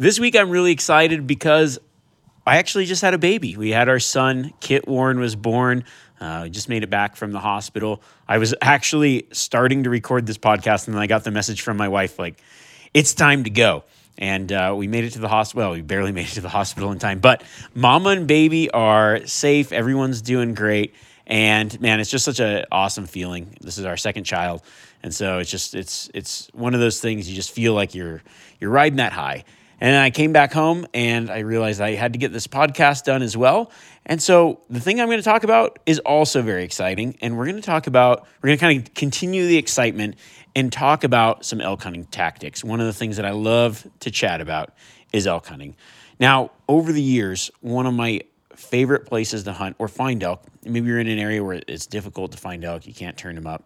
This week I'm really excited because I actually just had a baby. We had our son, Kit Warren, was born. Uh, just made it back from the hospital. I was actually starting to record this podcast, and then I got the message from my wife, like, it's time to go. And uh, we made it to the hospital. Well, we barely made it to the hospital in time, but mama and baby are safe. Everyone's doing great. And man, it's just such an awesome feeling. This is our second child. And so it's just it's it's one of those things you just feel like you're you're riding that high. And I came back home and I realized I had to get this podcast done as well. And so the thing I'm going to talk about is also very exciting. And we're going to talk about, we're going to kind of continue the excitement and talk about some elk hunting tactics. One of the things that I love to chat about is elk hunting. Now, over the years, one of my favorite places to hunt or find elk, maybe you're in an area where it's difficult to find elk, you can't turn them up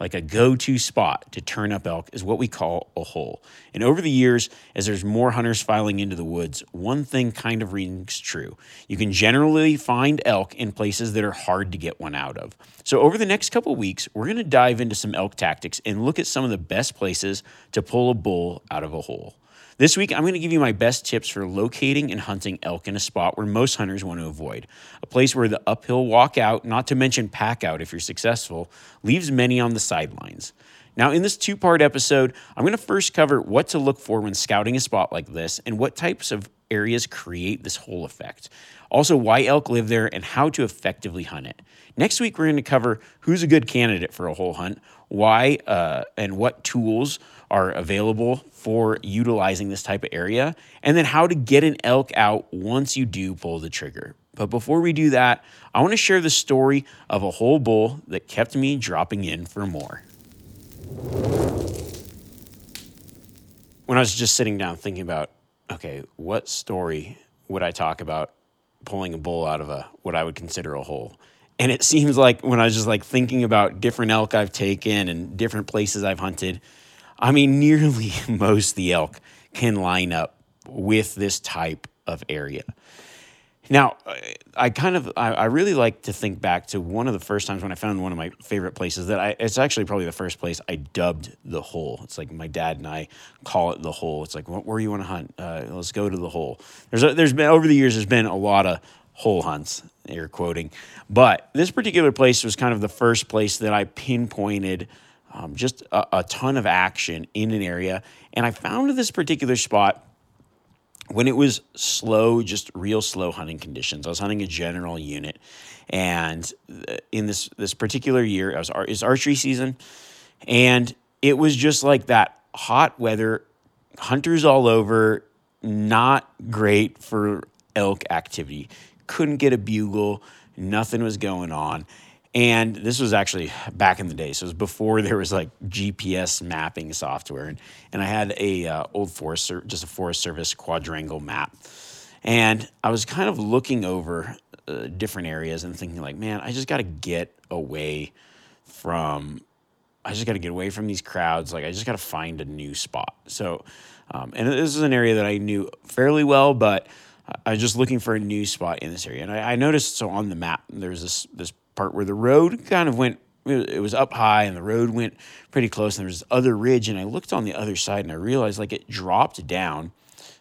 like a go to spot to turn up elk is what we call a hole. And over the years, as there's more hunters filing into the woods, one thing kind of rings true. You can generally find elk in places that are hard to get one out of. So, over the next couple weeks, we're going to dive into some elk tactics and look at some of the best places to pull a bull out of a hole. This week, I'm going to give you my best tips for locating and hunting elk in a spot where most hunters want to avoid. A place where the uphill walk out, not to mention pack out if you're successful, leaves many on the sidelines. Now, in this two part episode, I'm going to first cover what to look for when scouting a spot like this and what types of areas create this hole effect. Also, why elk live there and how to effectively hunt it. Next week, we're going to cover who's a good candidate for a hole hunt, why uh, and what tools are available for utilizing this type of area, and then how to get an elk out once you do pull the trigger. But before we do that, I want to share the story of a hole bull that kept me dropping in for more. When I was just sitting down thinking about, okay, what story would I talk about pulling a bull out of a what I would consider a hole? And it seems like when I was just like thinking about different elk I've taken and different places I've hunted, I mean, nearly most the elk can line up with this type of area. Now, I kind of, I, really like to think back to one of the first times when I found one of my favorite places that I, it's actually probably the first place I dubbed the hole. It's like my dad and I call it the hole. It's like, where you want to hunt? Uh, let's go to the hole. There's, a, there's been, over the years, there's been a lot of hole hunts, you're quoting. But this particular place was kind of the first place that I pinpointed um, just a, a ton of action in an area. And I found this particular spot when it was slow, just real slow hunting conditions. I was hunting a general unit, and uh, in this this particular year, I was it's archery season, and it was just like that hot weather, hunters all over, not great for elk activity. Couldn't get a bugle, nothing was going on. And this was actually back in the day. So it was before there was like GPS mapping software. And, and I had a uh, old Forest, just a Forest Service quadrangle map. And I was kind of looking over uh, different areas and thinking like, man, I just got to get away from, I just got to get away from these crowds. Like I just got to find a new spot. So, um, and this is an area that I knew fairly well, but I was just looking for a new spot in this area. And I, I noticed, so on the map, there's this, this part where the road kind of went it was up high and the road went pretty close and there was this other ridge and i looked on the other side and i realized like it dropped down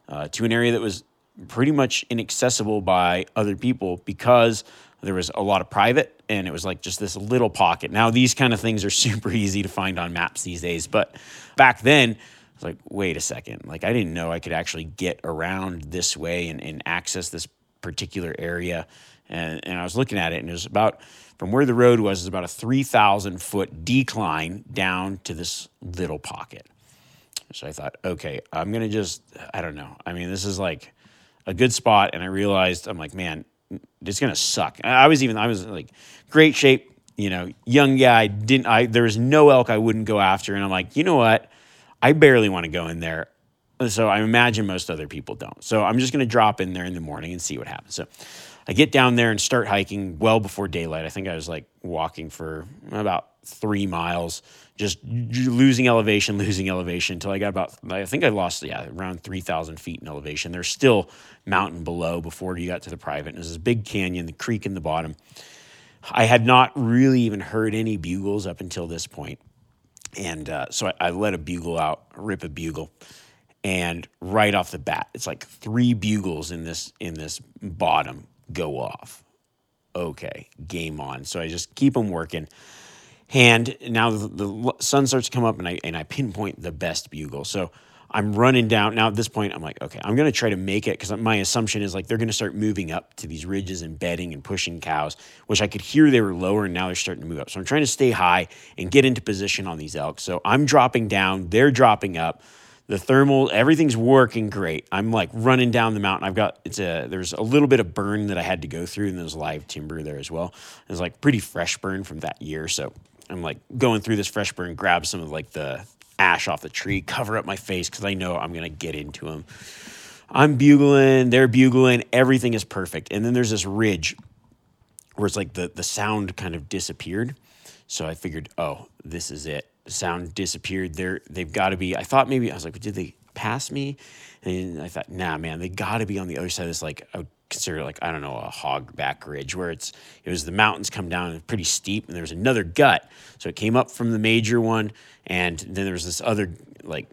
uh, to an area that was pretty much inaccessible by other people because there was a lot of private and it was like just this little pocket. Now these kind of things are super easy to find on maps these days but back then I was like wait a second. Like i didn't know i could actually get around this way and, and access this particular area. And, and i was looking at it and it was about from where the road was is about a 3,000 foot decline down to this little pocket. So I thought, okay, I'm going to just, I don't know. I mean, this is like a good spot. And I realized, I'm like, man, it's going to suck. I was even, I was like, great shape, you know, young guy. Didn't, I, there was no elk I wouldn't go after. And I'm like, you know what? I barely want to go in there. So I imagine most other people don't. So I'm just going to drop in there in the morning and see what happens. So I get down there and start hiking well before daylight. I think I was like walking for about three miles, just losing elevation, losing elevation until I got about, I think I lost, yeah, around 3,000 feet in elevation. There's still mountain below before you got to the private. And there's this big canyon, the creek in the bottom. I had not really even heard any bugles up until this point. And uh, so I, I let a bugle out, rip a bugle and right off the bat it's like three bugles in this in this bottom go off. Okay, game on. So I just keep them working. And now the, the sun starts to come up, and I and I pinpoint the best bugle. So I'm running down. Now at this point, I'm like, okay, I'm going to try to make it because my assumption is like they're going to start moving up to these ridges and bedding and pushing cows, which I could hear they were lower and now they're starting to move up. So I'm trying to stay high and get into position on these elk. So I'm dropping down, they're dropping up the thermal everything's working great. I'm like running down the mountain. I've got it's a there's a little bit of burn that i had to go through and there's live timber there as well. It's like pretty fresh burn from that year so i'm like going through this fresh burn grab some of like the ash off the tree cover up my face because i know i'm gonna get into them i'm bugling they're bugling everything is perfect. And then there's this ridge where it's like the the sound kind of disappeared so i figured oh this is it sound disappeared. They're they've got to be. I thought maybe I was like, did they pass me? And I thought, nah, man, they got to be on the other side of this. Like I would consider like I don't know a hog back ridge where it's it was the mountains come down and pretty steep, and there was another gut. So it came up from the major one, and then there was this other like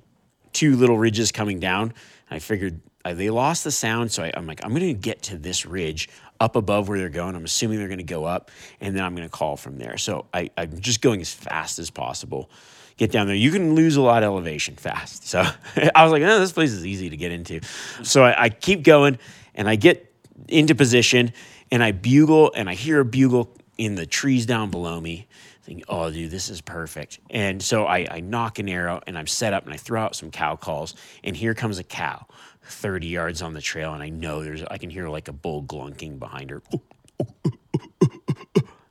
two little ridges coming down. I figured uh, they lost the sound, so I, I'm like, I'm to get to this ridge up above where they're going. I'm assuming they're going to go up, and then I'm going to call from there. So I, I'm just going as fast as possible. Get down there. You can lose a lot of elevation fast. So I was like, oh, this place is easy to get into. So I, I keep going, and I get into position, and I bugle, and I hear a bugle in the trees down below me. Thinking, oh, dude, this is perfect. And so I, I knock an arrow, and I'm set up, and I throw out some cow calls, and here comes a cow 30 yards on the trail, and I know there's, I can hear like a bull glunking behind her.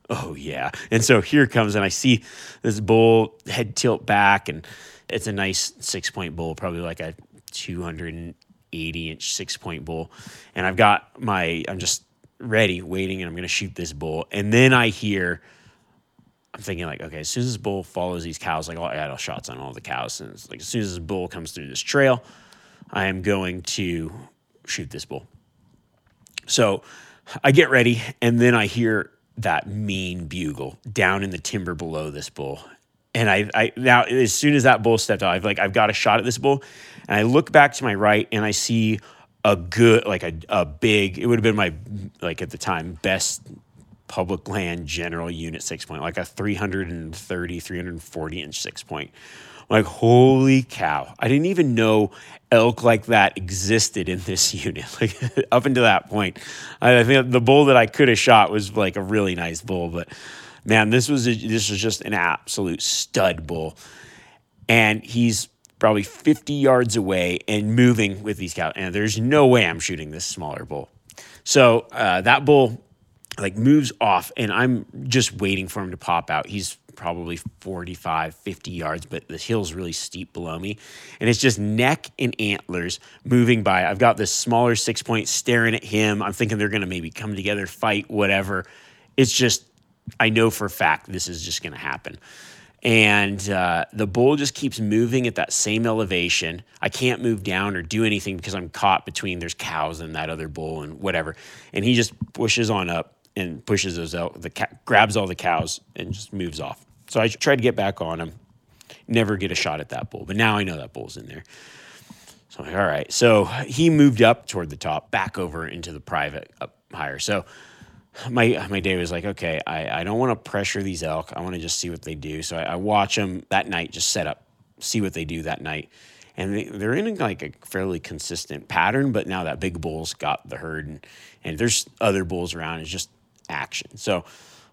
Oh, yeah. And so here comes, and I see this bull head tilt back, and it's a nice six point bull, probably like a 280 inch six point bull. And I've got my, I'm just ready, waiting, and I'm going to shoot this bull. And then I hear, I'm thinking like, okay, as soon as this bull follows these cows, like I had all shots on all the cows, and like as soon as this bull comes through this trail, I am going to shoot this bull. So I get ready, and then I hear that mean bugle down in the timber below this bull. And I, I now as soon as that bull stepped out, I've like I've got a shot at this bull, and I look back to my right and I see a good like a, a big it would have been my like at the time best public land general unit six point like a 330 340 inch six point like, holy cow. I didn't even know elk like that existed in this unit. Like, up until that point, I think the bull that I could have shot was like a really nice bull. But man, this was, a, this was just an absolute stud bull. And he's probably 50 yards away and moving with these cows. And there's no way I'm shooting this smaller bull. So uh, that bull like moves off and I'm just waiting for him to pop out. He's probably 45, 50 yards, but the hill's really steep below me. And it's just neck and antlers moving by. I've got this smaller six point staring at him. I'm thinking they're going to maybe come together, fight, whatever. It's just, I know for a fact this is just going to happen. And uh, the bull just keeps moving at that same elevation. I can't move down or do anything because I'm caught between there's cows and that other bull and whatever. And he just pushes on up and pushes those out, the grabs all the cows and just moves off. So I tried to get back on him, never get a shot at that bull. But now I know that bull's in there. So I'm like, all right. So he moved up toward the top, back over into the private up higher. So my my day was like, okay, I, I don't want to pressure these elk. I want to just see what they do. So I, I, watch them that night, just set up, see what they do that night. And they, they're in like a fairly consistent pattern, but now that big bull's got the herd and, and there's other bulls around. It's just action. So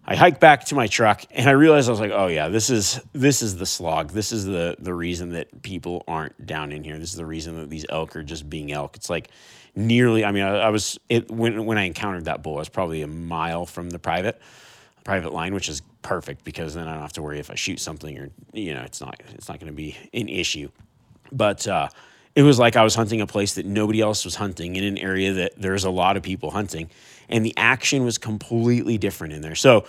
I hiked back to my truck and I realized I was like, oh yeah, this is this is the slog. This is the the reason that people aren't down in here. This is the reason that these elk are just being elk. It's like nearly. I mean, I, I was it when when I encountered that bull. I was probably a mile from the private private line, which is perfect because then I don't have to worry if I shoot something or you know it's not it's not going to be an issue. But uh, it was like I was hunting a place that nobody else was hunting in an area that there's a lot of people hunting, and the action was completely different in there. So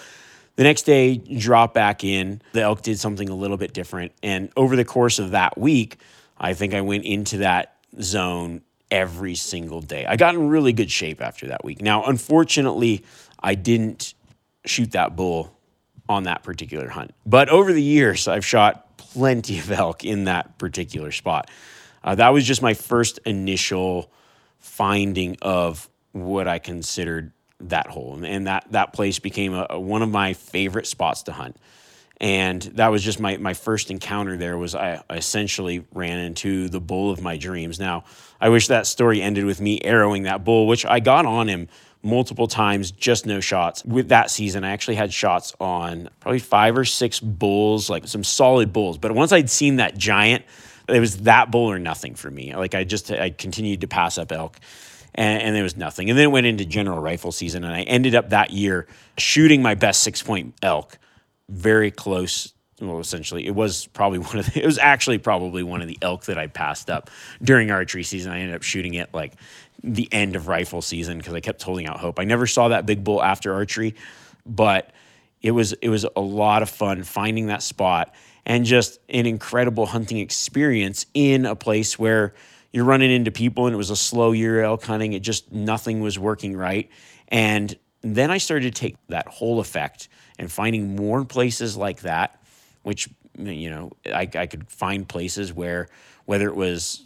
the next day, drop back in. The elk did something a little bit different, and over the course of that week, I think I went into that zone every single day. I got in really good shape after that week. Now, unfortunately, I didn't shoot that bull on that particular hunt. But over the years, I've shot plenty of elk in that particular spot. Uh, that was just my first initial finding of what I considered that hole, and that that place became a, a, one of my favorite spots to hunt. And that was just my, my first encounter there was I, essentially ran into the bull of my dreams. Now i wish that story ended with me arrowing that bull which i got on him multiple times just no shots. With that season i actually had shots on probably five or six bulls like some solid bulls. But once i'd seen that giant it was that bull or nothing for me. Like i just i continued to pass up elk and, and, there was nothing. And then it went into general rifle season, and I ended up that year shooting my best six point elk very close. Well, essentially, it was probably one of the, it was actually probably one of the elk that I passed up during archery season. I ended up shooting it like the end of rifle season because I kept holding out hope. I never saw that big bull after archery, but it was it was a lot of fun finding that spot and just an incredible hunting experience in a place where you're running into people and it was a slow year elk hunting. It just nothing was working right. And then I started to take that hole effect and finding more places like that, which, you know, I, I could find places where, whether it was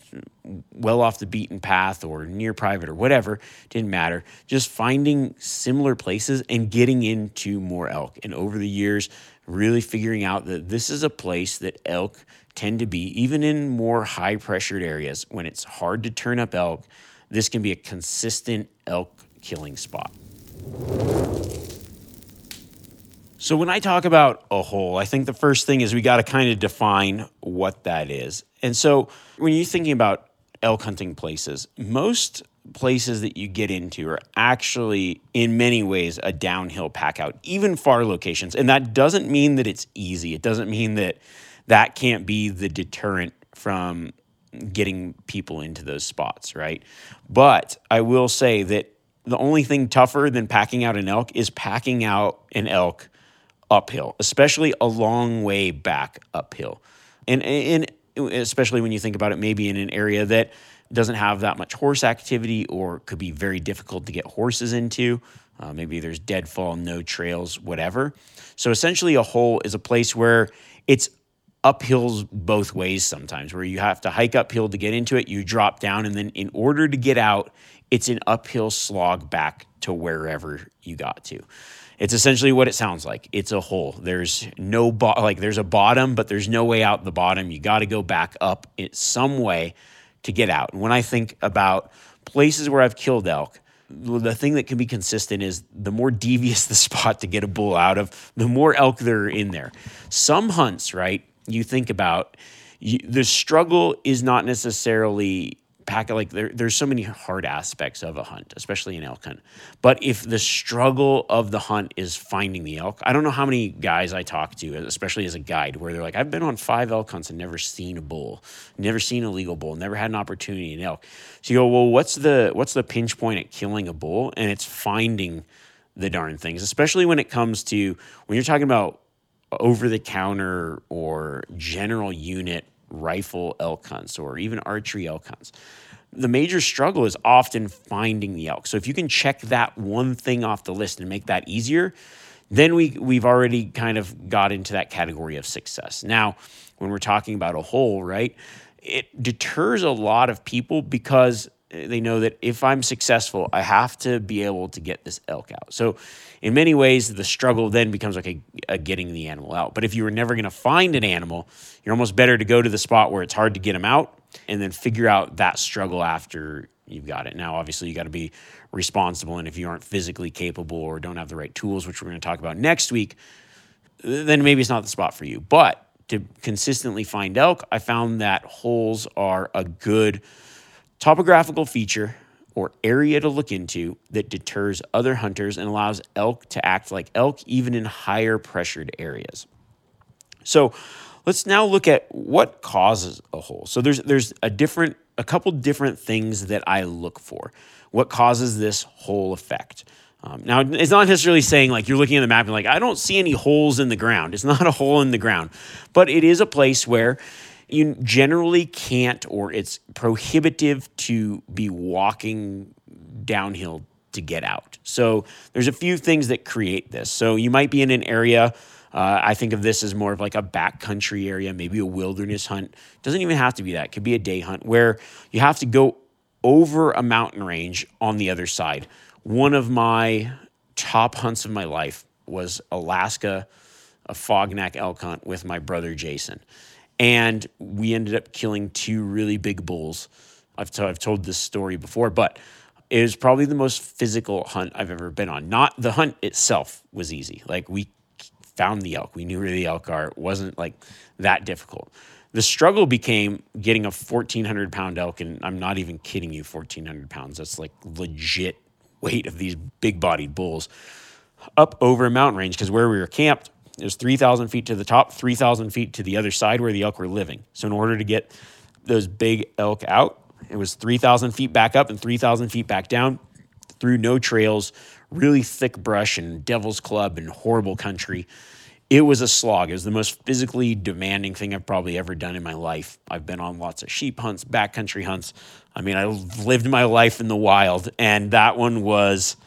well off the beaten path or near private or whatever, didn't matter. Just finding similar places and getting into more elk. And over the years, really figuring out that this is a place that elk tend to be, even in more high pressured areas when it's hard to turn up elk. This can be a consistent elk killing spot. So, when I talk about a hole, I think the first thing is we got to kind of define what that is. And so, when you're thinking about elk hunting places, most places that you get into are actually, in many ways, a downhill pack out, even far locations. And that doesn't mean that it's easy. It doesn't mean that that can't be the deterrent from getting people into those spots, right? But I will say that the only thing tougher than packing out an elk is packing out an elk uphill, especially a long way back uphill. And, and especially when you think about it, maybe in an area that doesn't have that much horse activity or could be very difficult to get horses into. Uh, maybe there's deadfall, no trails, whatever. So essentially, a hole is a place where it's uphills both ways sometimes, where you have to hike uphill to get into it, you drop down, and then in order to get out, it's an uphill slog back to wherever you got to. It's essentially what it sounds like. It's a hole. There's no bo- like there's a bottom, but there's no way out the bottom. You got to go back up in some way to get out. And when I think about places where I've killed elk, the thing that can be consistent is the more devious the spot to get a bull out of, the more elk there are in there. Some hunts, right? You think about you, the struggle is not necessarily pack like there, there's so many hard aspects of a hunt, especially an elk hunt. But if the struggle of the hunt is finding the elk, I don't know how many guys I talk to, especially as a guide, where they're like, I've been on five elk hunts and never seen a bull, never seen a legal bull, never had an opportunity in elk. So you go, well, what's the what's the pinch point at killing a bull? And it's finding the darn things, especially when it comes to when you're talking about over the counter or general unit rifle elk hunts or even archery elk hunts the major struggle is often finding the elk. So if you can check that one thing off the list and make that easier, then we we've already kind of got into that category of success. Now, when we're talking about a hole, right? It deters a lot of people because they know that if I'm successful, I have to be able to get this elk out. So, in many ways, the struggle then becomes like a, a getting the animal out. But if you were never going to find an animal, you're almost better to go to the spot where it's hard to get them out and then figure out that struggle after you've got it. Now, obviously, you got to be responsible. And if you aren't physically capable or don't have the right tools, which we're going to talk about next week, then maybe it's not the spot for you. But to consistently find elk, I found that holes are a good topographical feature or area to look into that deters other hunters and allows elk to act like elk even in higher pressured areas. So let's now look at what causes a hole. So there's there's a different a couple different things that I look for. What causes this hole effect? Um, now, it's not necessarily saying like you're looking at the map and like, I don't see any holes in the ground. It's not a hole in the ground, but it is a place where you generally can't or it's prohibitive to be walking downhill to get out. So there's a few things that create this. So you might be in an area. Uh, I think of this as more of like a backcountry area, maybe a wilderness hunt. Doesn't even have to be that. It could be a day hunt where you have to go over a mountain range on the other side. One of my top hunts of my life was Alaska, Afognak elk hunt with my brother Jason. And we ended up killing two really big bulls. I've, t- I've told this story before, but it was probably the most physical hunt I've ever been on. Not the hunt itself was easy. Like we found the elk, we knew where the elk are. It wasn't like that difficult. The struggle became getting a 1,400 pound elk, and I'm not even kidding you, 1,400 pounds. That's like legit weight of these big bodied bulls up over a mountain range because where we were camped, it was 3,000 feet to the top, 3,000 feet to the other side where the elk were living. So, in order to get those big elk out, it was 3,000 feet back up and 3,000 feet back down through no trails, really thick brush and devil's club and horrible country. It was a slog. It was the most physically demanding thing I've probably ever done in my life. I've been on lots of sheep hunts, backcountry hunts. I mean, I lived my life in the wild, and that one was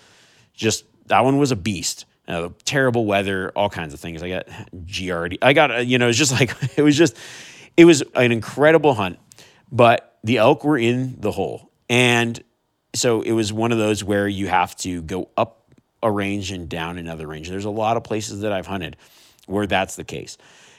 just, that one was a beast uh, terrible weather, all kinds of things. I got GRD. I got, uh, you know, it's just like, it was just, it was an incredible hunt, but the elk were in the hole. And so it was one of those where you have to go up a range and down another range. There's a lot of places that I've hunted where that's the case.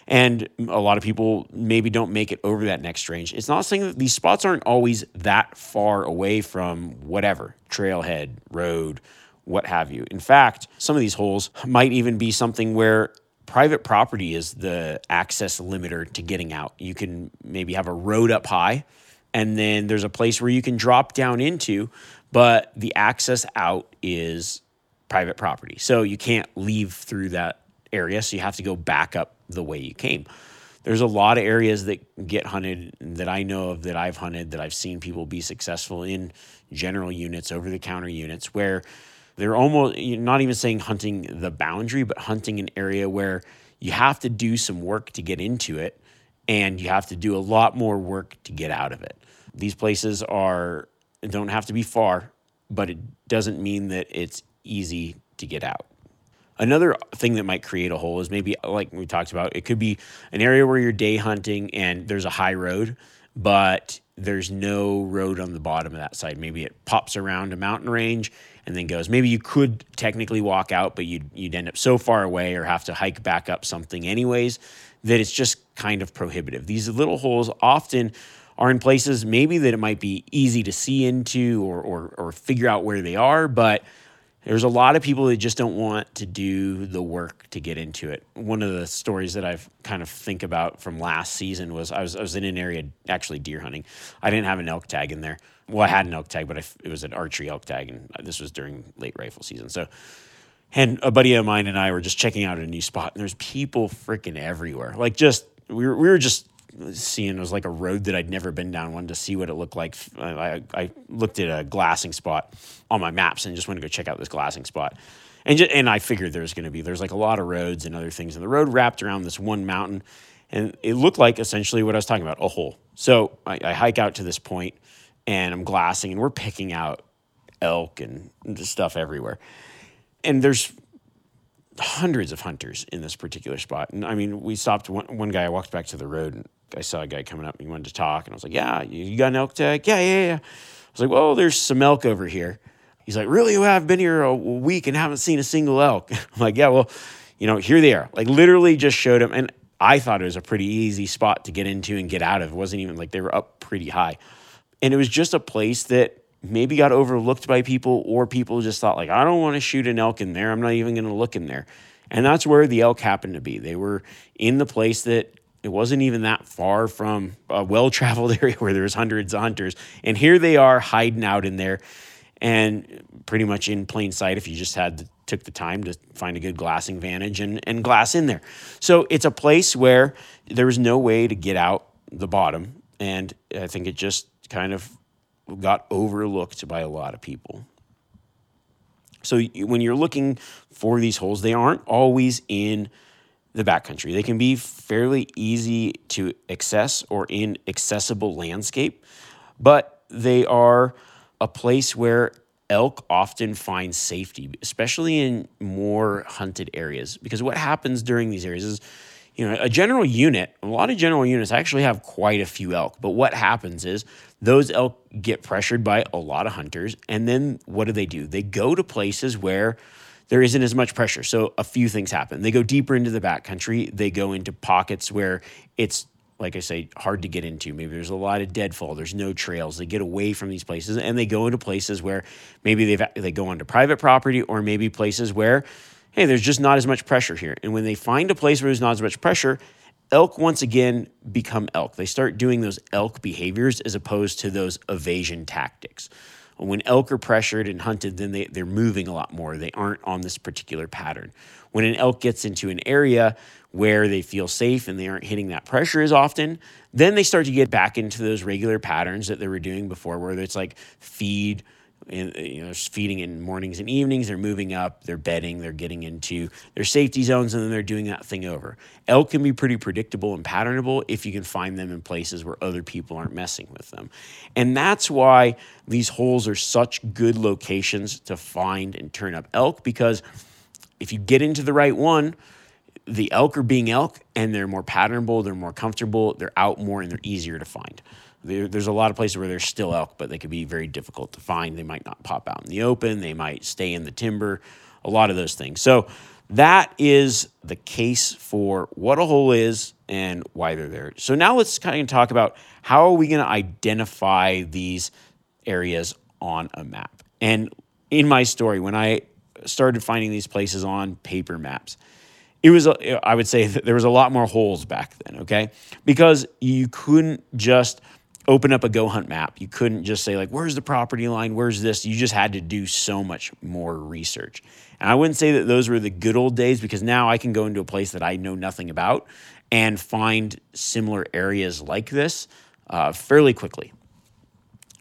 And a lot of people maybe don't make it over that next range. It's not saying that these spots aren't always that far away from whatever trailhead, road, what have you. In fact, some of these holes might even be something where private property is the access limiter to getting out. You can maybe have a road up high, and then there's a place where you can drop down into, but the access out is private property. So you can't leave through that area. So you have to go back up the way you came. There's a lot of areas that get hunted that I know of that I've hunted that I've seen people be successful in general units, over the counter units, where they're almost not even saying hunting the boundary, but hunting an area where you have to do some work to get into it and you have to do a lot more work to get out of it. These places are don't have to be far, but it doesn't mean that it's easy to get out. Another thing that might create a hole is maybe like we talked about, it could be an area where you're day hunting and there's a high road, but there's no road on the bottom of that side. Maybe it pops around a mountain range and then goes. Maybe you could technically walk out, but you'd, you'd end up so far away or have to hike back up something anyways that it's just kind of prohibitive. These little holes often are in places maybe that it might be easy to see into or, or, or figure out where they are, but there's a lot of people that just don't want to do the work to get into it. One of the stories that I've kind of think about from last season was I was I was in an area actually deer hunting. I didn't have an elk tag in there. Well, I had an elk tag, but I, it was an archery elk tag, and uh, this was during late rifle season. So, and a buddy of mine and I were just checking out a new spot, and there's people freaking everywhere. Like just we were we were just seeing it was like a road that I'd never been down. Wanted to see what it looked like. I, I looked at a glassing spot on my maps and just wanted to go check out this glassing spot. And just, and I figured there's going to be there's like a lot of roads and other things, and the road wrapped around this one mountain, and it looked like essentially what I was talking about a hole. So I, I hike out to this point, and I'm glassing and we're picking out elk and stuff everywhere. And there's hundreds of hunters in this particular spot. And I mean, we stopped one, one guy, I walked back to the road and I saw a guy coming up and he wanted to talk. And I was like, Yeah, you got an elk tag? Yeah, yeah, yeah. I was like, Well, there's some elk over here. He's like, Really? Well, I've been here a week and haven't seen a single elk. I'm like, Yeah, well, you know, here they are. Like, literally just showed him. And I thought it was a pretty easy spot to get into and get out of. It wasn't even like they were up pretty high. And it was just a place that maybe got overlooked by people or people just thought like i don't want to shoot an elk in there i'm not even going to look in there and that's where the elk happened to be they were in the place that it wasn't even that far from a well-traveled area where there's hundreds of hunters. And here they are hiding out in there and pretty much in plain sight if you just had to, took the time to find a good glassing vantage and, and glass in there. So it's a place where there was no way to get out the bottom. And i think it just kind of got overlooked by a lot of people. So when you're looking for these holes, they aren't always in the backcountry. They can be fairly easy to access or in accessible landscape, but they are a place where elk often find safety, especially in more hunted areas. Because what happens during these areas is you know, a general unit, a lot of general units actually have quite a few elk. But what happens is those elk get pressured by a lot of hunters. And then what do they do? They go to places where there isn't as much pressure. So a few things happen. They go deeper into the backcountry. They go into pockets where it's like I say, hard to get into. Maybe there's a lot of deadfall. There's no trails. They get away from these places and they go into places where maybe they they go onto private property or maybe places where hey, there's just not as much pressure here. And when they find a place where there's not as much pressure, elk once again become elk. They start doing those elk behaviors as opposed to those evasion tactics. When elk are pressured and hunted, then they, they're moving a lot more. They aren't on this particular pattern. When an elk gets into an area where they feel safe and they aren't hitting that pressure as often, then they start to get back into those regular patterns that they were doing before, where it's like feed, in, uh, you know, feeding in mornings and evenings. They're moving up, they're bedding, they're getting into their safety zones, and then they're doing that thing over. Elk can be pretty predictable and patternable if you can find them in places where other people aren't messing with them. And that's why these holes are such good locations to find and turn up elk because if you get into the right one, the elk are being elk and they're more patternable, they're more comfortable, they're out more, and they're easier to find. There, there's a lot of places where there's still elk, but they could be very difficult to find. They might not pop out in the open, they might stay in the timber, a lot of those things. So, that is the case for what a hole is and why they're there. So, now let's kind of talk about how are we going to identify these areas on a map. And in my story, when I started finding these places on paper maps, it was, I would say, there was a lot more holes back then, okay? Because you couldn't just open up a go hunt map. You couldn't just say like, "Where's the property line? Where's this?" You just had to do so much more research. And I wouldn't say that those were the good old days because now I can go into a place that I know nothing about and find similar areas like this uh, fairly quickly.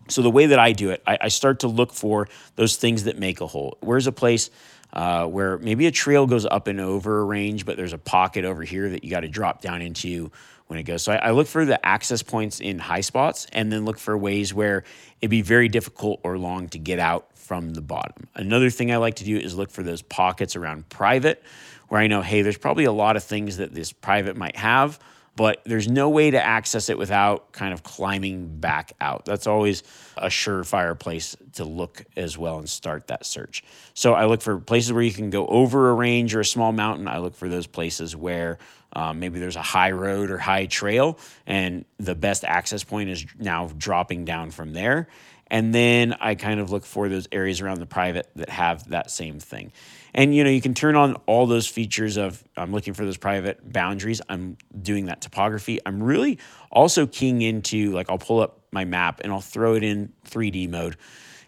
So the way that I do it, I, I, start to look for those things that make a hole. Where's a place uh, where maybe a trail goes up and over a range, but there's a pocket over here that you got to drop down into when it goes. So I, I, look for the access points in high spots and then look for ways where it'd be very difficult or long to get out from the bottom. Another thing I like to do is look for those pockets around private where I know, hey, there's probably a lot of things that this private might have, but there's no way to access it without kind of climbing back out. That's always a surefire place to look as well and start that search. So I look for places where you can go over a range or a small mountain. I look for those places where um, maybe there's a high road or high trail, and the best access point is now dropping down from there. And then I kind of look for those areas around the private that have that same thing. And you know, you can turn on all those features of I'm looking for those private boundaries. I'm doing that topography. I'm really also keying into like I'll pull up my map and I'll throw it in 3D mode.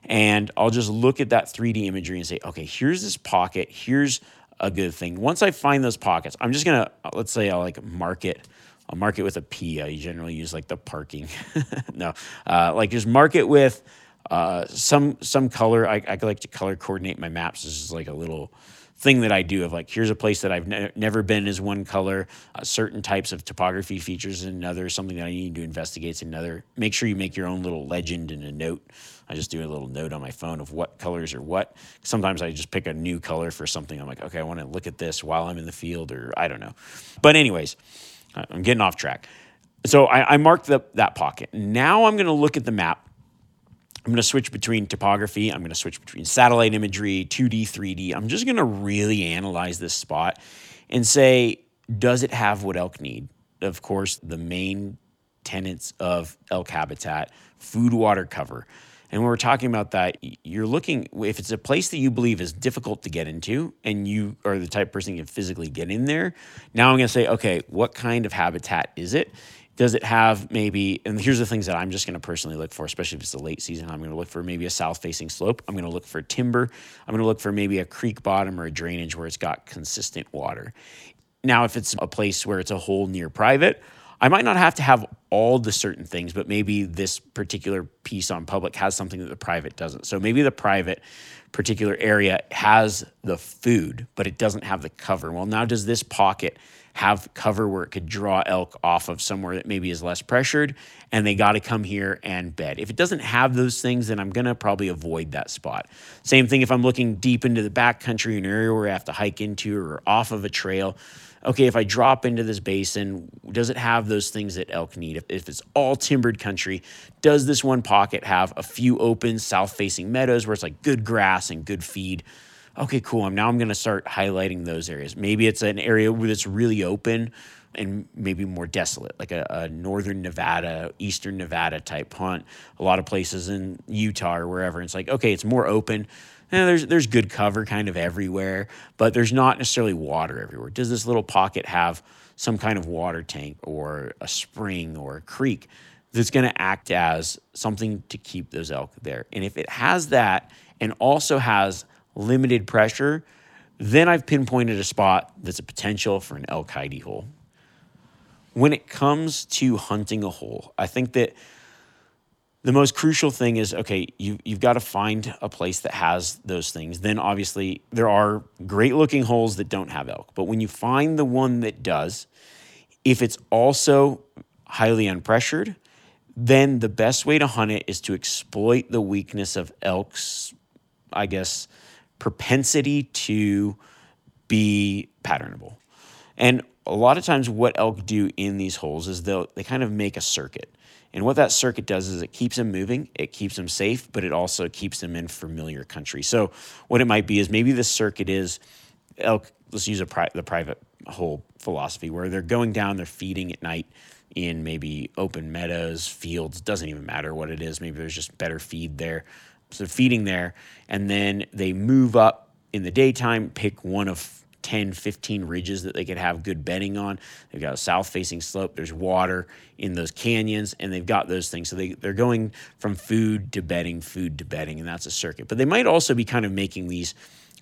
And I'll just look at that 3D imagery and say, okay, here's this pocket. Here's a good thing. Once I find those pockets, I'm just gonna let's say I'll like mark it. I'll mark it with a P. I generally use like the parking. no, uh, like just mark it with uh, some some color. I, I like to color coordinate my maps. This is like a little thing that I do of like, here's a place that I've ne- never been is one color, uh, certain types of topography features is another, something that I need to investigate is another. Make sure you make your own little legend and a note. I just do a little note on my phone of what colors are what. Sometimes I just pick a new color for something. I'm like, okay, I want to look at this while I'm in the field, or I don't know. But, anyways, I'm getting off track. So I, I marked the, that pocket. Now I'm going to look at the map I'm going to switch between topography. I'm going to switch between satellite imagery, 2D, 3D. I'm just going to really analyze this spot and say, does it have what elk need? Of course, the main tenets of elk habitat food, water, cover. And when we're talking about that, you're looking, if it's a place that you believe is difficult to get into and you are the type of person who can physically get in there, now I'm going to say, okay, what kind of habitat is it? Does it have maybe, and here's the things that I'm just going to personally look for, especially if it's the late season. I'm going to look for maybe a south facing slope. I'm going to look for timber. I'm going to look for maybe a creek bottom or a drainage where it's got consistent water. Now, if it's a place where it's a hole near private, I might not have to have all the certain things, but maybe this particular piece on public has something that the private doesn't. So maybe the private particular area has the food, but it doesn't have the cover. Well, now does this pocket have cover where it could draw elk off of somewhere that maybe is less pressured and they got to come here and bed. If it doesn't have those things, then I'm going to probably avoid that spot. Same thing if I'm looking deep into the backcountry, an area where I have to hike into or off of a trail. Okay, if I drop into this basin, does it have those things that elk need? If, if it's all timbered country, does this one pocket have a few open south facing meadows where it's like good grass and good feed? Okay, cool. I'm now I'm going to start highlighting those areas. Maybe it's an area where it's really open and maybe more desolate, like a, a, northern Nevada, eastern Nevada type hunt. A lot of places in Utah or wherever. It's like, okay, it's more open. Eh, there's there's good cover kind of everywhere, but there's not necessarily water everywhere. Does this little pocket have some kind of water tank or a spring or a creek that's going to act as something to keep those elk there? And if it has that and also has limited pressure, then I've pinpointed a spot that's a potential for an elk hidey hole. When it comes to hunting a hole, I think that the most crucial thing is okay, you, you've got to find a place that has those things. Then, obviously, there are great looking holes that don't have elk. But when you find the one that does, if it's also highly unpressured, then the best way to hunt it is to exploit the weakness of elk's, I guess, propensity to be patternable. And a lot of times, what elk do in these holes is they'll they kind of make a circuit. And what that circuit does is it keeps them moving, it keeps them safe, but it also keeps them in familiar country. So what it might be is maybe the circuit is elk. Let's use a pri- the private hole philosophy where they're going down, they're feeding at night in maybe open meadows, fields. Doesn't even matter what it is. Maybe there's just better feed there. So feeding there, and then they move up in the daytime, pick one of 10, 15 ridges that they could have good bedding on. They've got a south facing slope, there's water in those canyons, and they've got those things. So they, they're going from food to bedding, food to bedding, and that's a circuit. But they might also be kind of making these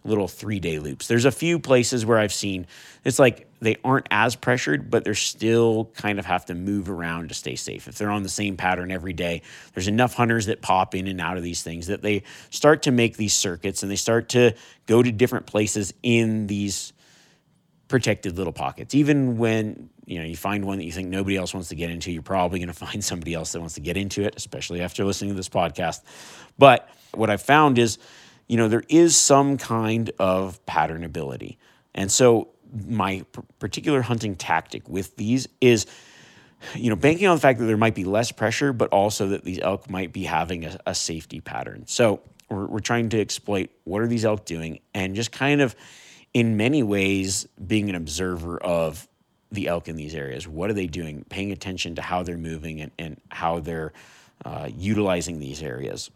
little three day loops. There's a few places where I've seen it's like they aren't as pressured, but they're still kind of have to move around to stay safe. If they're on the same pattern every day, there's enough hunters that pop in and out of these things that they start to make these circuits and they start to go to different places in these protected little pockets. Even when you know you find one that you think nobody else wants to get into, you're probably going to find somebody else that wants to get into it, especially after listening to this podcast. But what I've found is you know, there is some kind of patternability. And so my particular hunting tactic with these is, you know, banking on the fact that there might be less pressure, but also that these elk might be having a, a safety pattern. So we're, we're trying to exploit what are these elk doing and just kind of, in many ways, being an observer of the elk in these areas. What are they doing? Paying attention to how they're moving and, and how they're uh, utilizing these areas.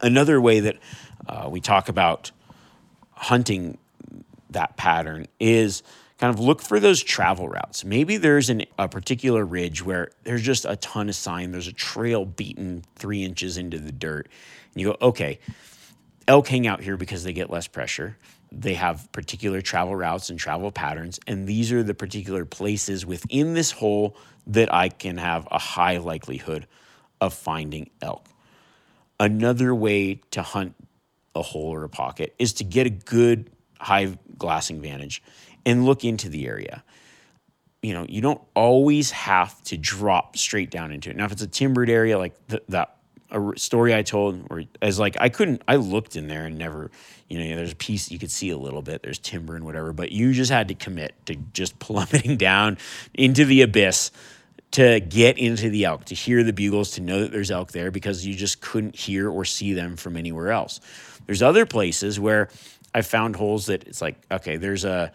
Another way that uh, we talk about hunting that pattern is kind of look for those travel routes. Maybe there's an, a particular ridge where there's just a ton of sign, there's a trail beaten three inches into the dirt. And you go, okay, elk hang out here because they get less pressure. They have particular travel routes and travel patterns. And these are the particular places within this hole that I can have a high likelihood of finding elk. Another way to hunt a hole or a pocket is to get a good high glassing vantage and look into the area. You know, you don't always have to drop straight down into it. Now, if it's a timbered area like th- that a story I told where as like I couldn't I looked in there and never you know there's a piece you could see a little bit there's timber and whatever but you just had to commit to just plummeting down into the abyss to get into the elk to hear the bugles to know that there's elk there because you just couldn't hear or see them from anywhere else. There's other places where I found holes that it's like okay there's a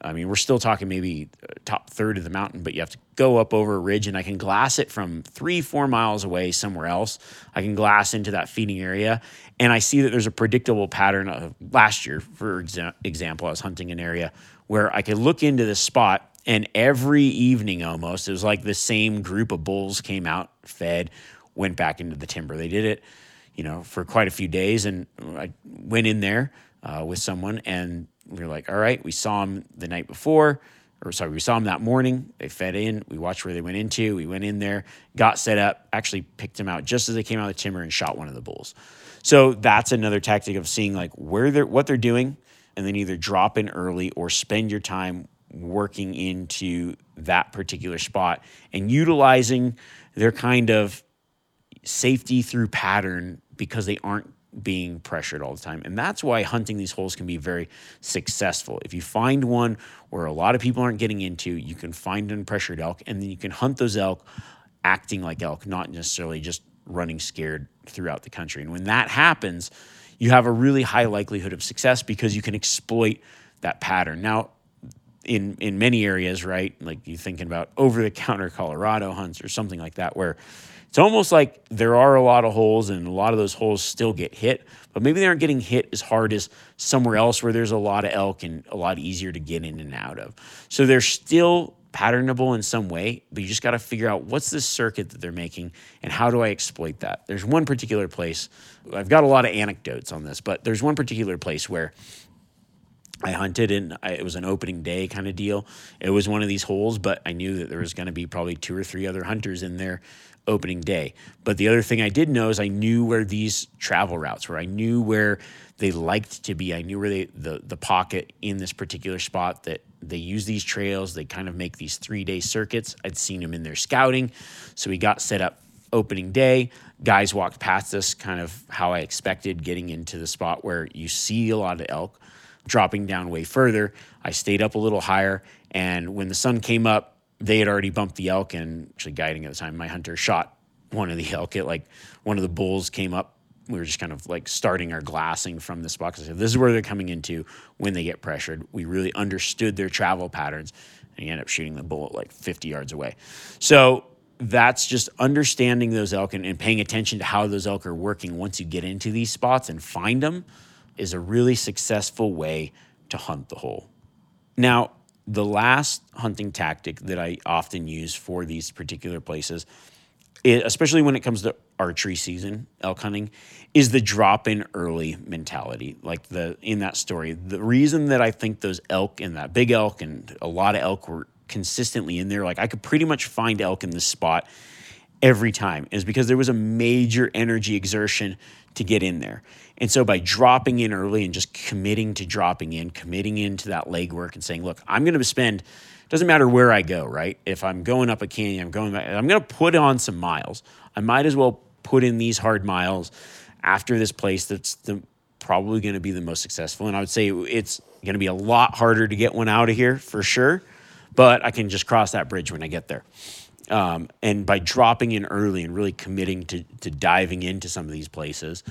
I mean, we're still talking maybe uh, top third of the mountain, but you have to go up over a ridge, and I can glass it from three, four miles away somewhere else. I can glass into that feeding area, and I see that there's a predictable pattern of last year, for exa- example, I was hunting an area where I could look into this spot, and every evening almost, it was like the same group of bulls came out, fed, went back into the timber. They did it, you know, for quite a few days, and I went in there uh, with someone, and we were like, all right, we saw them the night before, or sorry, we saw them that morning. They fed in. We watched where they went into. We went in there, got set up, actually picked them out just as they came out of the timber and shot one of the bulls. So that's another tactic of seeing like where they're what they're doing, and then either drop in early or spend your time working into that particular spot and utilizing their kind of safety through pattern because they aren't being pressured all the time. And that's why hunting these holes can be very successful. If you find one where a lot of people aren't getting into, you can find unpressured elk and then you can hunt those elk acting like elk, not necessarily just running scared throughout the country. And when that happens, you have a really high likelihood of success because you can exploit that pattern. Now, in in many areas, right? Like you're thinking about over the counter Colorado hunts or something like that where it's almost like there are a lot of holes and a lot of those holes still get hit, but maybe they aren't getting hit as hard as somewhere else where there's a lot of elk and a lot easier to get in and out of. So they're still patternable in some way, but you just got to figure out what's the circuit that they're making and how do I exploit that. There's one particular place, I've got a lot of anecdotes on this, but there's one particular place where I hunted and I, it was an opening day kind of deal. It was one of these holes, but I knew that there was going to be probably two or three other hunters in there opening day. But the other thing I did know is I knew where these travel routes were. I knew where they liked to be. I knew where they the the pocket in this particular spot that they use these trails. They kind of make these three day circuits. I'd seen them in their scouting, so we got set up opening day. Guys walked past us, kind of how I expected, getting into the spot where you see a lot of elk dropping down way further. I stayed up a little higher, and when the sun came up, they had already bumped the elk and actually guiding at the time. My hunter shot one of the elk. It like one of the bulls came up. We were just kind of like starting our glassing from this spot. I said, this is where they're coming into when they get pressured. We really understood their travel patterns, and you end up shooting the bull at like 50 yards away. So that's just understanding those elk and, and paying attention to how those elk are working once you get into these spots and find them is a really successful way to hunt the hole. Now, the last hunting tactic that I often use for these particular places, especially when it comes to archery season, elk hunting, is the drop in early mentality. Like the in that story, the reason that I think those elk and that big elk and a lot of elk were consistently in there, like I could pretty much find elk in this spot every time, is because there was a major energy exertion to get in there. And so by dropping in early and just committing to dropping in, committing into that legwork and saying, look, I'm going to spend, doesn't matter where I go, right? If I'm going up a canyon, I'm going back, I'm going to put on some miles. I might as well put in these hard miles after this place that's the, probably going to be the most successful. And I would say it's going to be a lot harder to get one out of here for sure, but I can just cross that bridge when I get there. Um, and by dropping in early and really committing to, to diving into some of these places,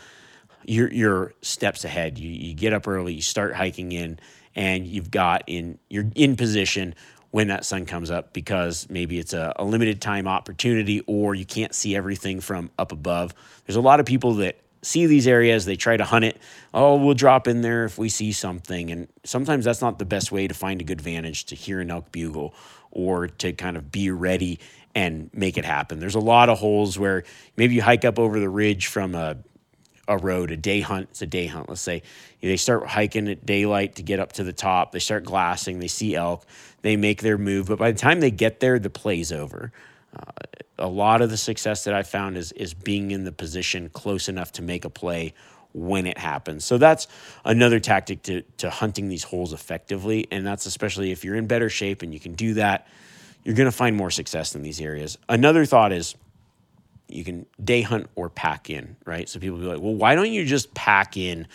you're, you're steps ahead. You, you get up early, you start hiking in, and you've got in you're in position when that sun comes up because maybe it's a, a limited time opportunity or you can't see everything from up above. There's a lot of people that see these areas, they try to hunt it. Oh, we'll drop in there if we see something. And sometimes that's not the best way to find a good vantage to hear an elk bugle or to kind of be ready and make it happen. There's a lot of holes where maybe you hike up over the ridge from a a road, a day hunt. It's a day hunt. Let's say they start hiking at daylight to get up to the top. They start glassing. They see elk. They make their move. But by the time they get there, the play's over. Uh, a lot of the success that I found is is being in the position close enough to make a play when it happens. So that's another tactic to, to hunting these holes effectively. And that's especially if you're in better shape and you can do that, you're going to find more success in these areas. Another thought is you can day hunt or pack in, right? So people be like, well, why don't you just pack in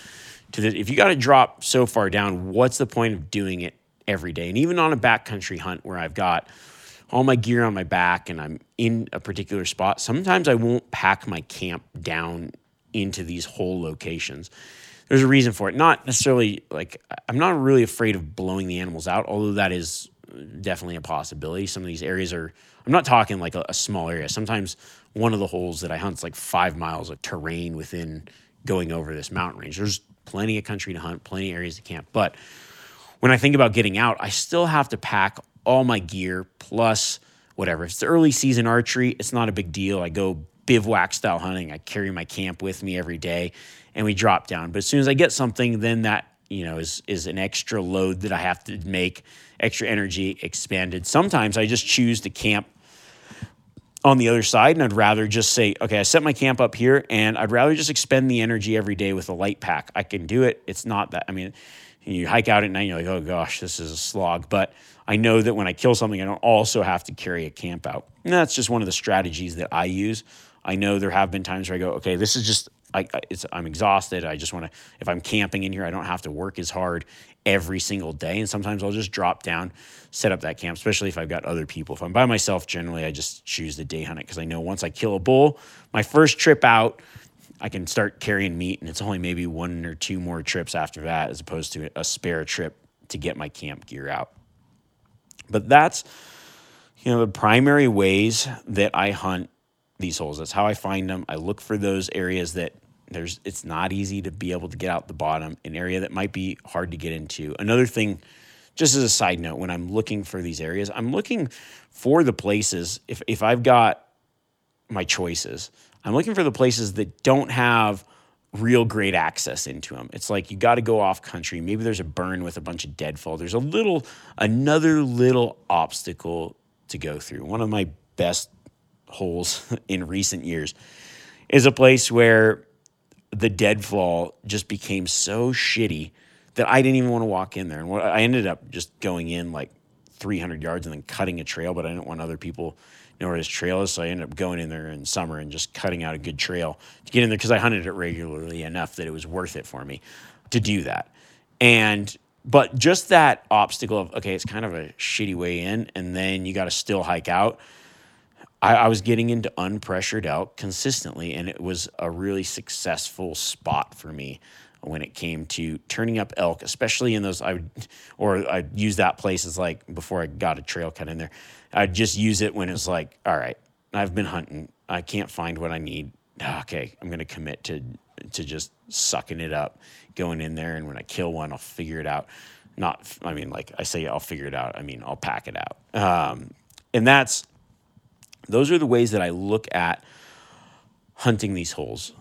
to the, if you got to drop so far down, what's the point of doing it every day? And even on a backcountry hunt where I've got all my gear on my back and I'm in a particular spot, sometimes I won't pack my camp down into these hole locations. There's a reason for it. Not necessarily like I'm not really afraid of blowing the animals out, although that is uh, definitely a possibility. Some of these areas are, I'm not talking like a, a small area. Sometimes one of the holes that I hunt is like five miles of terrain within going over this mountain range. There's plenty of country to hunt, plenty of areas to camp. But when I think about getting out, I still have to pack all my gear plus whatever. If it's early season archery, it's not a big deal. I go bivouac style hunting. I carry my camp with me every day and we drop down. But as soon as I get something, then that, you know, is is an extra load that I have to make, extra energy expanded. Sometimes I just choose to camp on the other side and I'd rather just say, okay, I set my camp up here and I'd rather just expend the energy every day with a light pack. I can do it. It's not that I mean, you hike out at night, you're like, oh gosh, this is a slog. But I know that when I kill something, I don't also have to carry a camp out. And that's just one of the strategies that I use. I know there have been times where I go, okay, this is just I, am exhausted. I just want to, if I'm camping in here, I don't have to work as hard every single day. And sometimes I'll just drop down, set up that camp, especially if I've got other people. If I'm by myself, generally I just choose the day hunt because I know once I kill a bull, my first trip out, I can start carrying meat, and it's only maybe one or two more trips after that, as opposed to a spare trip to get my camp gear out. But that's, you know, the primary ways that I hunt these holes. That's how I find them. I look for those areas that there's it's not easy to be able to get out the bottom, an area that might be hard to get into. Another thing, just as a side note, when I'm looking for these areas, I'm looking for the places if if I've got my choices, I'm looking for the places that don't have real great access into them. It's like you got to go off country. Maybe there's a burn with a bunch of deadfall. There's a little another little obstacle to go through. One of my best holes in recent years is a place where the deadfall just became so shitty that I didn't even want to walk in there. And I ended up just going in like 300 yards and then cutting a trail, but I didn't want other people know where his trail is. So I ended up going in there in summer and just cutting out a good trail to get in there because I hunted it regularly enough that it was worth it for me to do that. And but just that obstacle of okay, it's kind of a shitty way in, and then you got to still hike out I, I was getting into unpressured elk consistently, and it was a really successful spot for me when it came to turning up elk, especially in those I would or I'd use that place as like before I got a trail cut in there. I'd just use it when it's like, all right, I've been hunting. I can't find what I need. Okay, I'm gonna commit to to just sucking it up, going in there, and when I kill one, I'll figure it out. Not, I mean, like I say, I'll figure it out. I mean, I'll pack it out. Um, and that's those are the ways that I look at hunting these holes.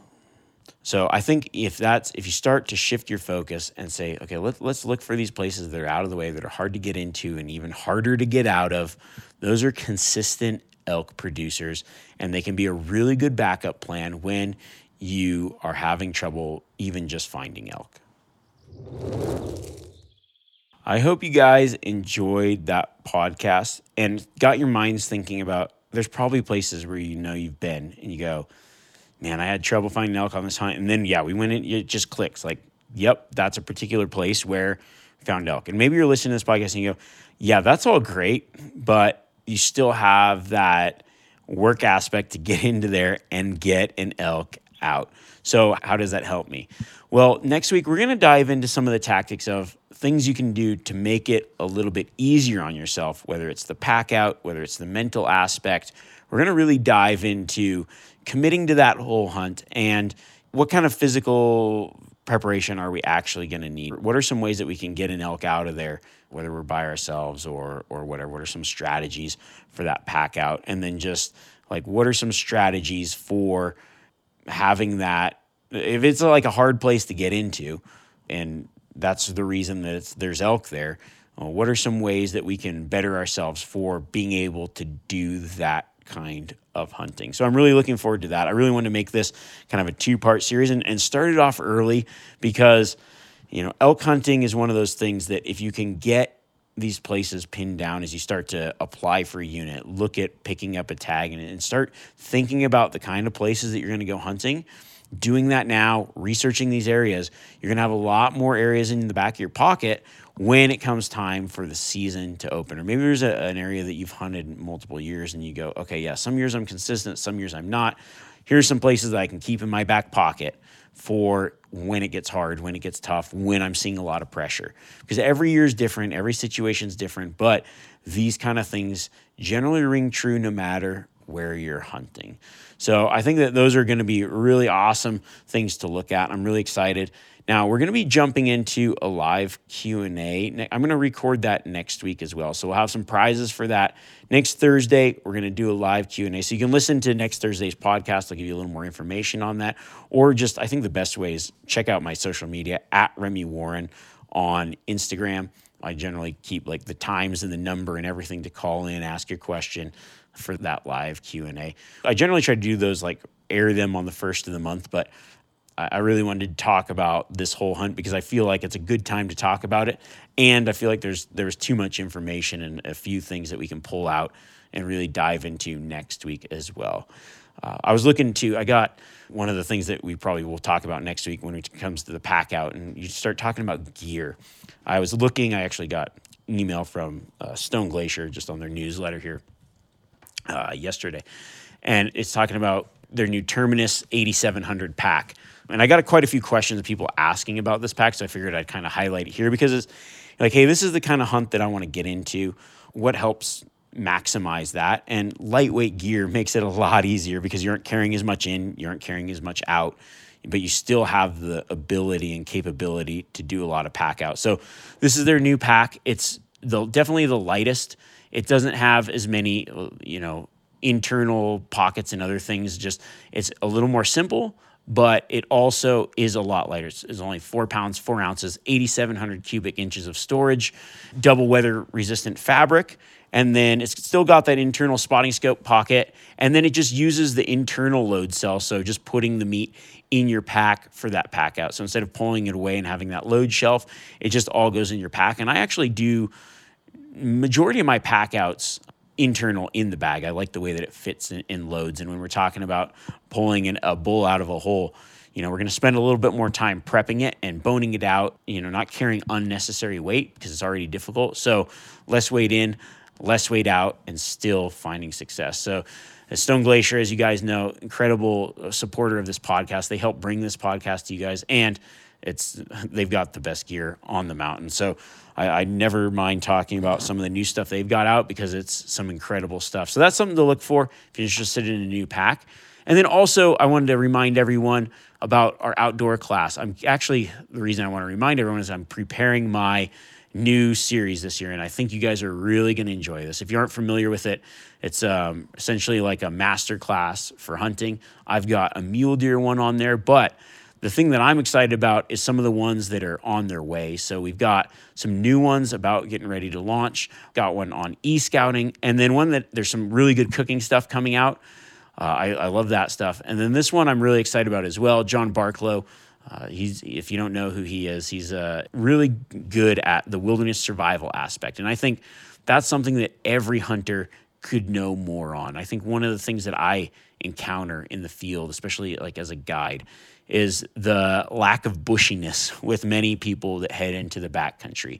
So I think if that's if you start to shift your focus and say, okay, let, let's look for these places that are out of the way, that are hard to get into and even harder to get out of, those are consistent elk producers, and they can be a really good backup plan when you are having trouble even just finding elk. I hope you guys enjoyed that podcast and got your minds thinking about there's probably places where you know you've been and you go, man, I had trouble finding elk on this hunt. And then, yeah, we went in, it just clicks like, yep, that's a particular place where found elk. And maybe you're listening to this podcast and you go, yeah, that's all great, but you still have that work aspect to get into there and get an elk out. So, how does that help me? Well, next week, we're going to dive into some of the tactics of things you can do to make it a little bit easier on yourself, whether it's the pack out, whether it's the mental aspect. We're going to really dive into committing to that whole hunt and what kind of physical preparation are we actually going to need? What are some ways that we can get an elk out of there, whether we're by ourselves or or whatever? What are some strategies for that pack out? And then just like what are some strategies for having that if it's like a hard place to get into and that's the reason that there's elk there. Uh, what are some ways that we can better ourselves for being able to do that kind of hunting. So I'm really looking forward to that. I really want to make this kind of a two part series and, and start it off early because, you know, elk hunting is one of those things that if you can get these places pinned down as you start to apply for a unit, look at picking up a tag and, and start thinking about the kind of places that you're going to go hunting. Doing that now, researching these areas, you're going to have a lot more areas in the back of your pocket when it comes time for the season to open. Or maybe there's a, an area that you've hunted multiple years and you go, okay, yeah, some years I'm consistent, some years I'm not. Here's some places that I can keep in my back pocket for when it gets hard, when it gets tough, when I'm seeing a lot of pressure. Because every year is different, every situation is different, but these kind of things generally ring true no matter where you're hunting. So I think that those are going to be really awesome things to look at. I'm really excited. Now we're going to be jumping into a live Q&A. I'm going to record that next week as well. So we'll have some prizes for that. Next Thursday, we're going to do a live Q&A. So you can listen to next Thursday's podcast. I'll give you a little more information on that. Or just, I think the best way is check out my social media at Remi Warren on Instagram. I generally keep like the times and the number and everything to call in, ask your question for that live Q&A. I generally try to do those like air them on the first of the month, but I really wanted to talk about this whole hunt because I feel like it's a good time to talk about it, and I feel like there's there's too much information and a few things that we can pull out and really dive into next week as well. Uh, I was looking to I got one of the things that we probably will talk about next week when it comes to the pack out, and you start talking about gear. I was looking. I actually got an email from uh, Stone Glacier just on their newsletter here uh, yesterday, and it's talking about their new Terminus 8700 pack. And I got quite a few questions of people asking about this pack, so I figured I'd kind of highlight it here because it's like, hey, this is the kind of hunt that I want to get into. What helps maximize that? And lightweight gear makes it a lot easier because you aren't carrying as much in, you aren't carrying as much out, but you still have the ability and capability to do a lot of pack out. So this is their new pack. It's the definitely the lightest. It doesn't have as many, you know, internal pockets and other things. Just it's a little more simple but it also is a lot lighter. It's, only four pounds, four ounces, 8,700 cubic inches of storage, double weather resistant fabric. And then it's still got that internal spotting scope pocket. And then it just uses the internal load shelf. So just putting the meat in your pack for that pack out. So instead of pulling it away and having that load shelf, it just all goes in your pack. And I actually do majority of my pack outs internal in the bag. I like the way that it fits in, in loads. And when we're talking about pulling an, a bull out of a hole, you know, we're going to spend a little bit more time prepping it and boning it out, you know, not carrying unnecessary weight because it's already difficult. So less weight in, less weight out, and still finding success. So, Stone Glacier, as you guys know, incredible uh, supporter of this podcast. They help bring this podcast to you guys, and it's they've got the best gear on the mountain. So I, I, never mind talking about some of the new stuff they've got out because it's some incredible stuff. So that's something to look for if you're interested in a new pack. And then also, I wanted to remind everyone about our outdoor class. I'm actually, the reason I want to remind everyone is I'm preparing my new series this year, and I think you guys are really going to enjoy this. If you aren't familiar with it, it's um, essentially like a master class for hunting. I've got a mule deer one on there, but the thing that I'm excited about is some of the ones that are on their way. So we've got some new ones about getting ready to launch. Got one on e scouting, and then one that there's some really good cooking stuff coming out. Uh, I, I, love that stuff. And then this one I'm really excited about as well. John Barklow. Uh, he's if you don't know who he is, he's uh, really good at the wilderness survival aspect, and I think that's something that every hunter could know more on. I think one of the things that I encounter in the field, especially like as a guide, is the lack of bushiness with many people that head into the backcountry.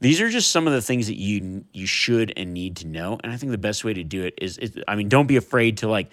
These are just some of the things that you you should and need to know, and I think the best way to do it is, is I mean, don't be afraid to like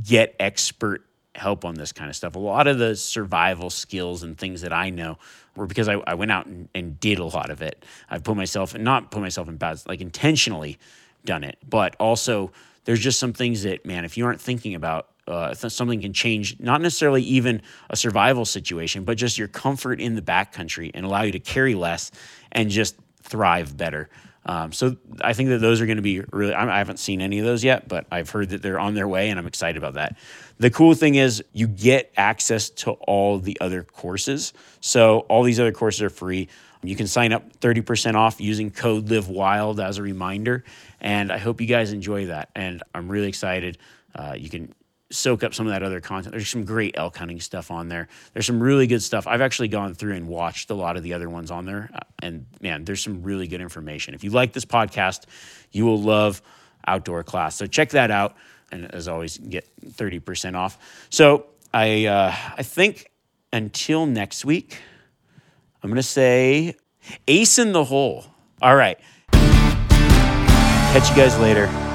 get expert help on this kind of stuff. A lot of the survival skills and things that I know were because I, I went out and, and, did a lot of it. I've put myself, and not put myself in bad, like intentionally done it, but also there's just some things that, man, if you aren't thinking about, uh, something can change, not necessarily even a survival situation, but just your comfort in the backcountry and allow you to carry less and just thrive better. Um, so I think that those are going to be really. I haven't seen any of those yet, but I've heard that they're on their way, and I'm excited about that. The cool thing is you get access to all the other courses. So all these other courses are free. You can sign up 30% off using code Live Wild as a reminder. And I hope you guys enjoy that. And I'm really excited. Uh, you can soak up some of that other content. There's some great elk hunting stuff on there. There's some really good stuff. I've actually gone through and watched a lot of the other ones on there. Uh, and man, there's some really good information. If you like this podcast, you will love Outdoor Class. So check that out. And as always, get 30% off. So I, uh, I think until next week, I'm going to say ace in the hole. All right. Catch you guys later.